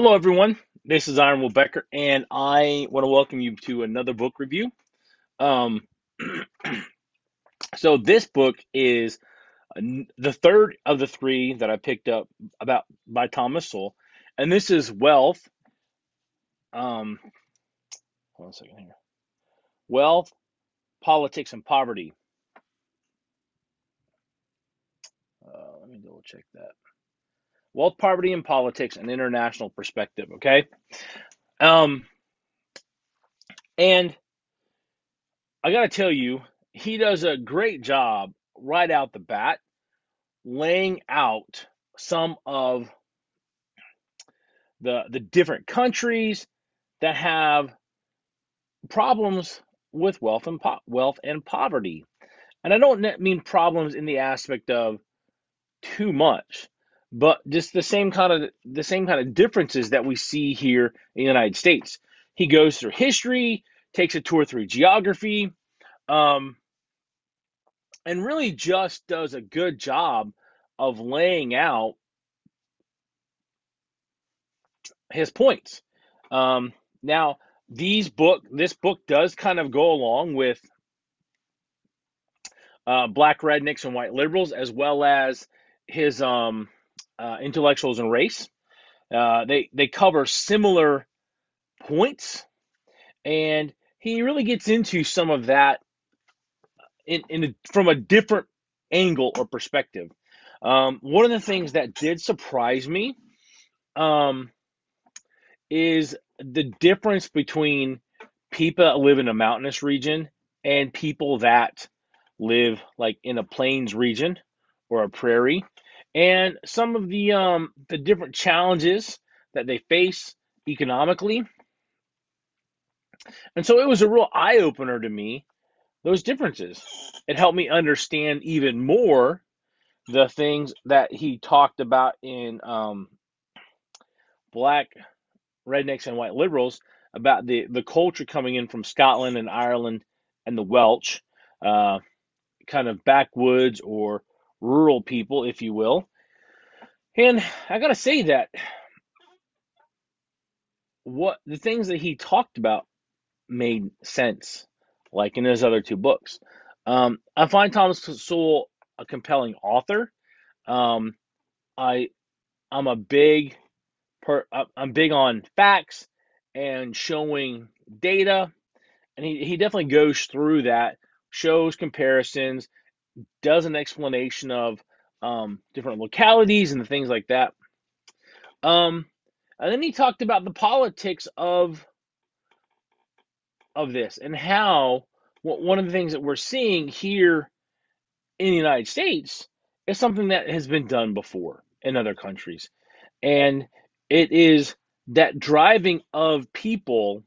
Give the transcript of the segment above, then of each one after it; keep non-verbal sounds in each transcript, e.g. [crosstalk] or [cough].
Hello, everyone. This is Iron Will Becker, and I want to welcome you to another book review. Um, [clears throat] so this book is the third of the three that I picked up about by Thomas Sowell, and this is Wealth. Um, hold on a second here. Wealth, Politics, and Poverty. Uh, let me double check that. Wealth, Poverty, and Politics, an International Perspective. Okay. Um, and I got to tell you, he does a great job right out the bat laying out some of the the different countries that have problems with wealth and po- wealth and poverty. And I don't mean problems in the aspect of too much, but just the same kind of the same kind of differences that we see here in the United States. He goes through history, takes a tour through geography, um, and really just does a good job of laying out his points. Um, now, these book this book does kind of go along with uh, black rednecks and white liberals, as well as his um, uh, intellectuals and race. Uh, they they cover similar points, and he really gets into some of that in, in a, from a different angle or perspective. Um, one of the things that did surprise me um, is the difference between people that live in a mountainous region and people that live like in a plains region or a prairie and some of the um, the different challenges that they face economically. And so it was a real eye opener to me those differences. It helped me understand even more the things that he talked about in um, black rednecks and white liberals about the, the culture coming in from Scotland and Ireland and the Welsh, uh, kind of backwoods or rural people, if you will. And I got to say that what the things that he talked about made sense, like in his other two books. Um, I find Thomas Sowell a compelling author. Um, I I'm a big per, I'm big on facts and showing data, and he, he definitely goes through that, shows comparisons, does an explanation of um, different localities and things like that. Um, and then he talked about the politics of of this and how one of the things that we're seeing here in the United States is something that has been done before in other countries. And it is that driving of people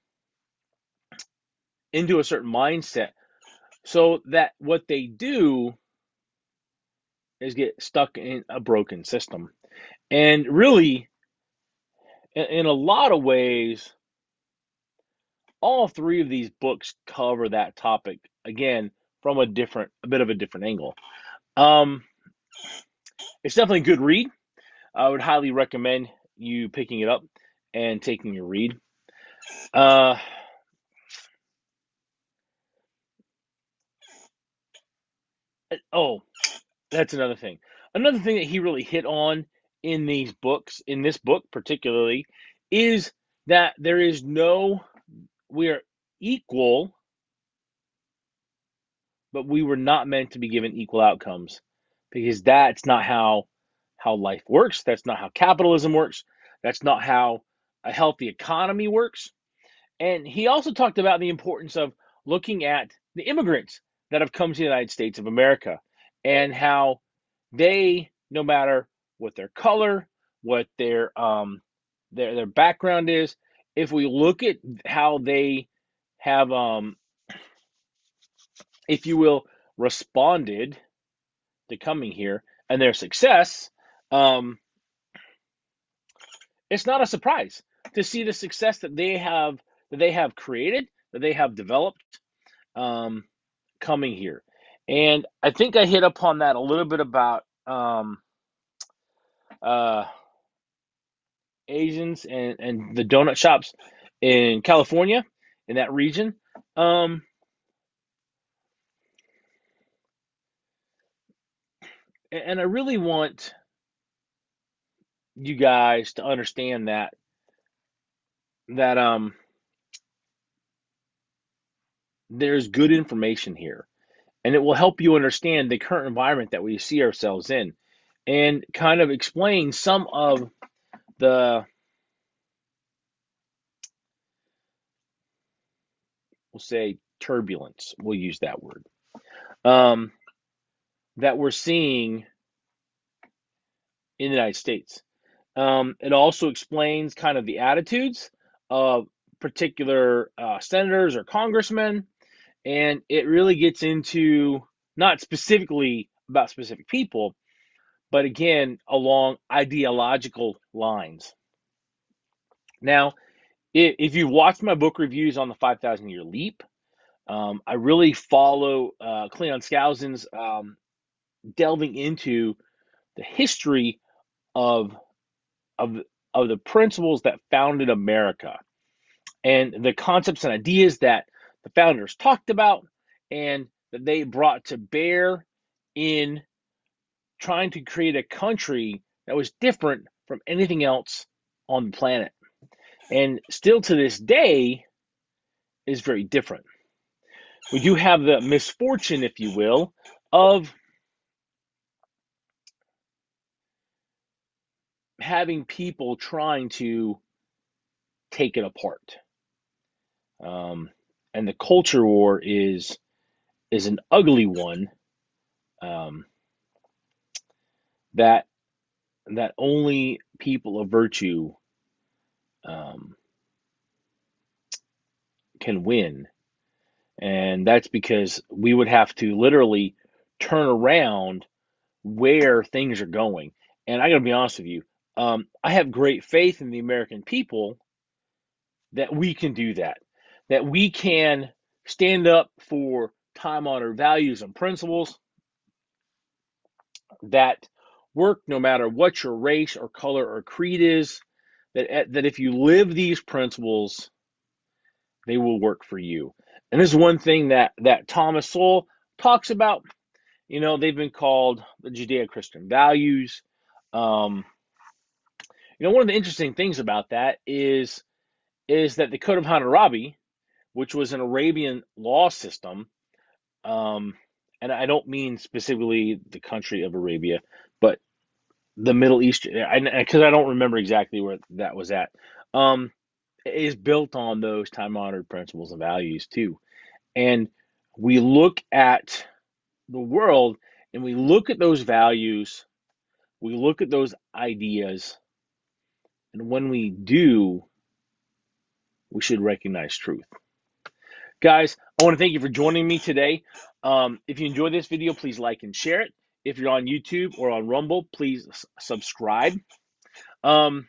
into a certain mindset so that what they do is get stuck in a broken system. And really, in, a lot of ways, all three of these books cover that topic again from a different, a bit of a different angle. Um, it's definitely a good read. I would highly recommend you picking it up and taking a read. Uh, Uh, oh, that's another thing. Another thing that he really hit on in these books, in this book particularly, is that there is no, we are equal, but we were not meant to be given equal outcomes because that's not how how life works. That's not how capitalism works. That's not how a healthy economy works. And he also talked about the importance of looking at the immigrants that have come to the United States of America and how they, no matter what their color, what their um, their their background is, if we look at how they have, um, if you will, responded to coming here and their success, um, it's not a surprise to see the success that they have that they have created, that they have developed, um, coming here. And I think I hit upon that a little bit about um, uh, Asians and, and the donut shops in California, in that region. Um, and I really want you guys to understand that that um there's good information here and it will help you understand the current environment that we see ourselves in and kind of explain some of the we'll say turbulence we'll use that word um, that we're seeing in the united states. Um, it also explains kind of the attitudes of particular uh, senators or congressmen and it really gets into not specifically about specific people, but again, along ideological lines. Now, if you've watched my book reviews on the 5,000 year leap, um, I really follow uh, Cleon Skousen's um, delving into the history of, of, of the principles that founded America and the concepts and ideas that the founders talked about and that they brought to bear in trying to create a country that was different from anything else on the planet. And still to this day is very different. We do have the misfortune, if you will, of having people trying to take it apart. Um, and the culture war is is an ugly one um, that that only people of virtue um, can win, and that's because we would have to literally turn around where things are going. And I got to be honest with you, um, I have great faith in the American people that we can do that that we can stand up for time honored values and principles that work no matter what your race or color or creed is that eh, that if you live these principles they will work for you. And this is one thing that that thomas sowell talks about. You know they've been called the judeo-christian values. Um, you know one of the interesting things about that is is that the code of hammurabi which was an Arabian law system. Um, and I don't mean specifically the country of Arabia, but the Middle East, because I, I, don't remember exactly where that was at, um, is built on those time honored principles and values too. And we look at the world and we look at those values, we look at those ideas, and when we do, we should recognize truth. Guys, I want to thank you for joining me today. Um, if you enjoyed this video, please like and share it. If you're on YouTube or on Rumble, please subscribe. Um,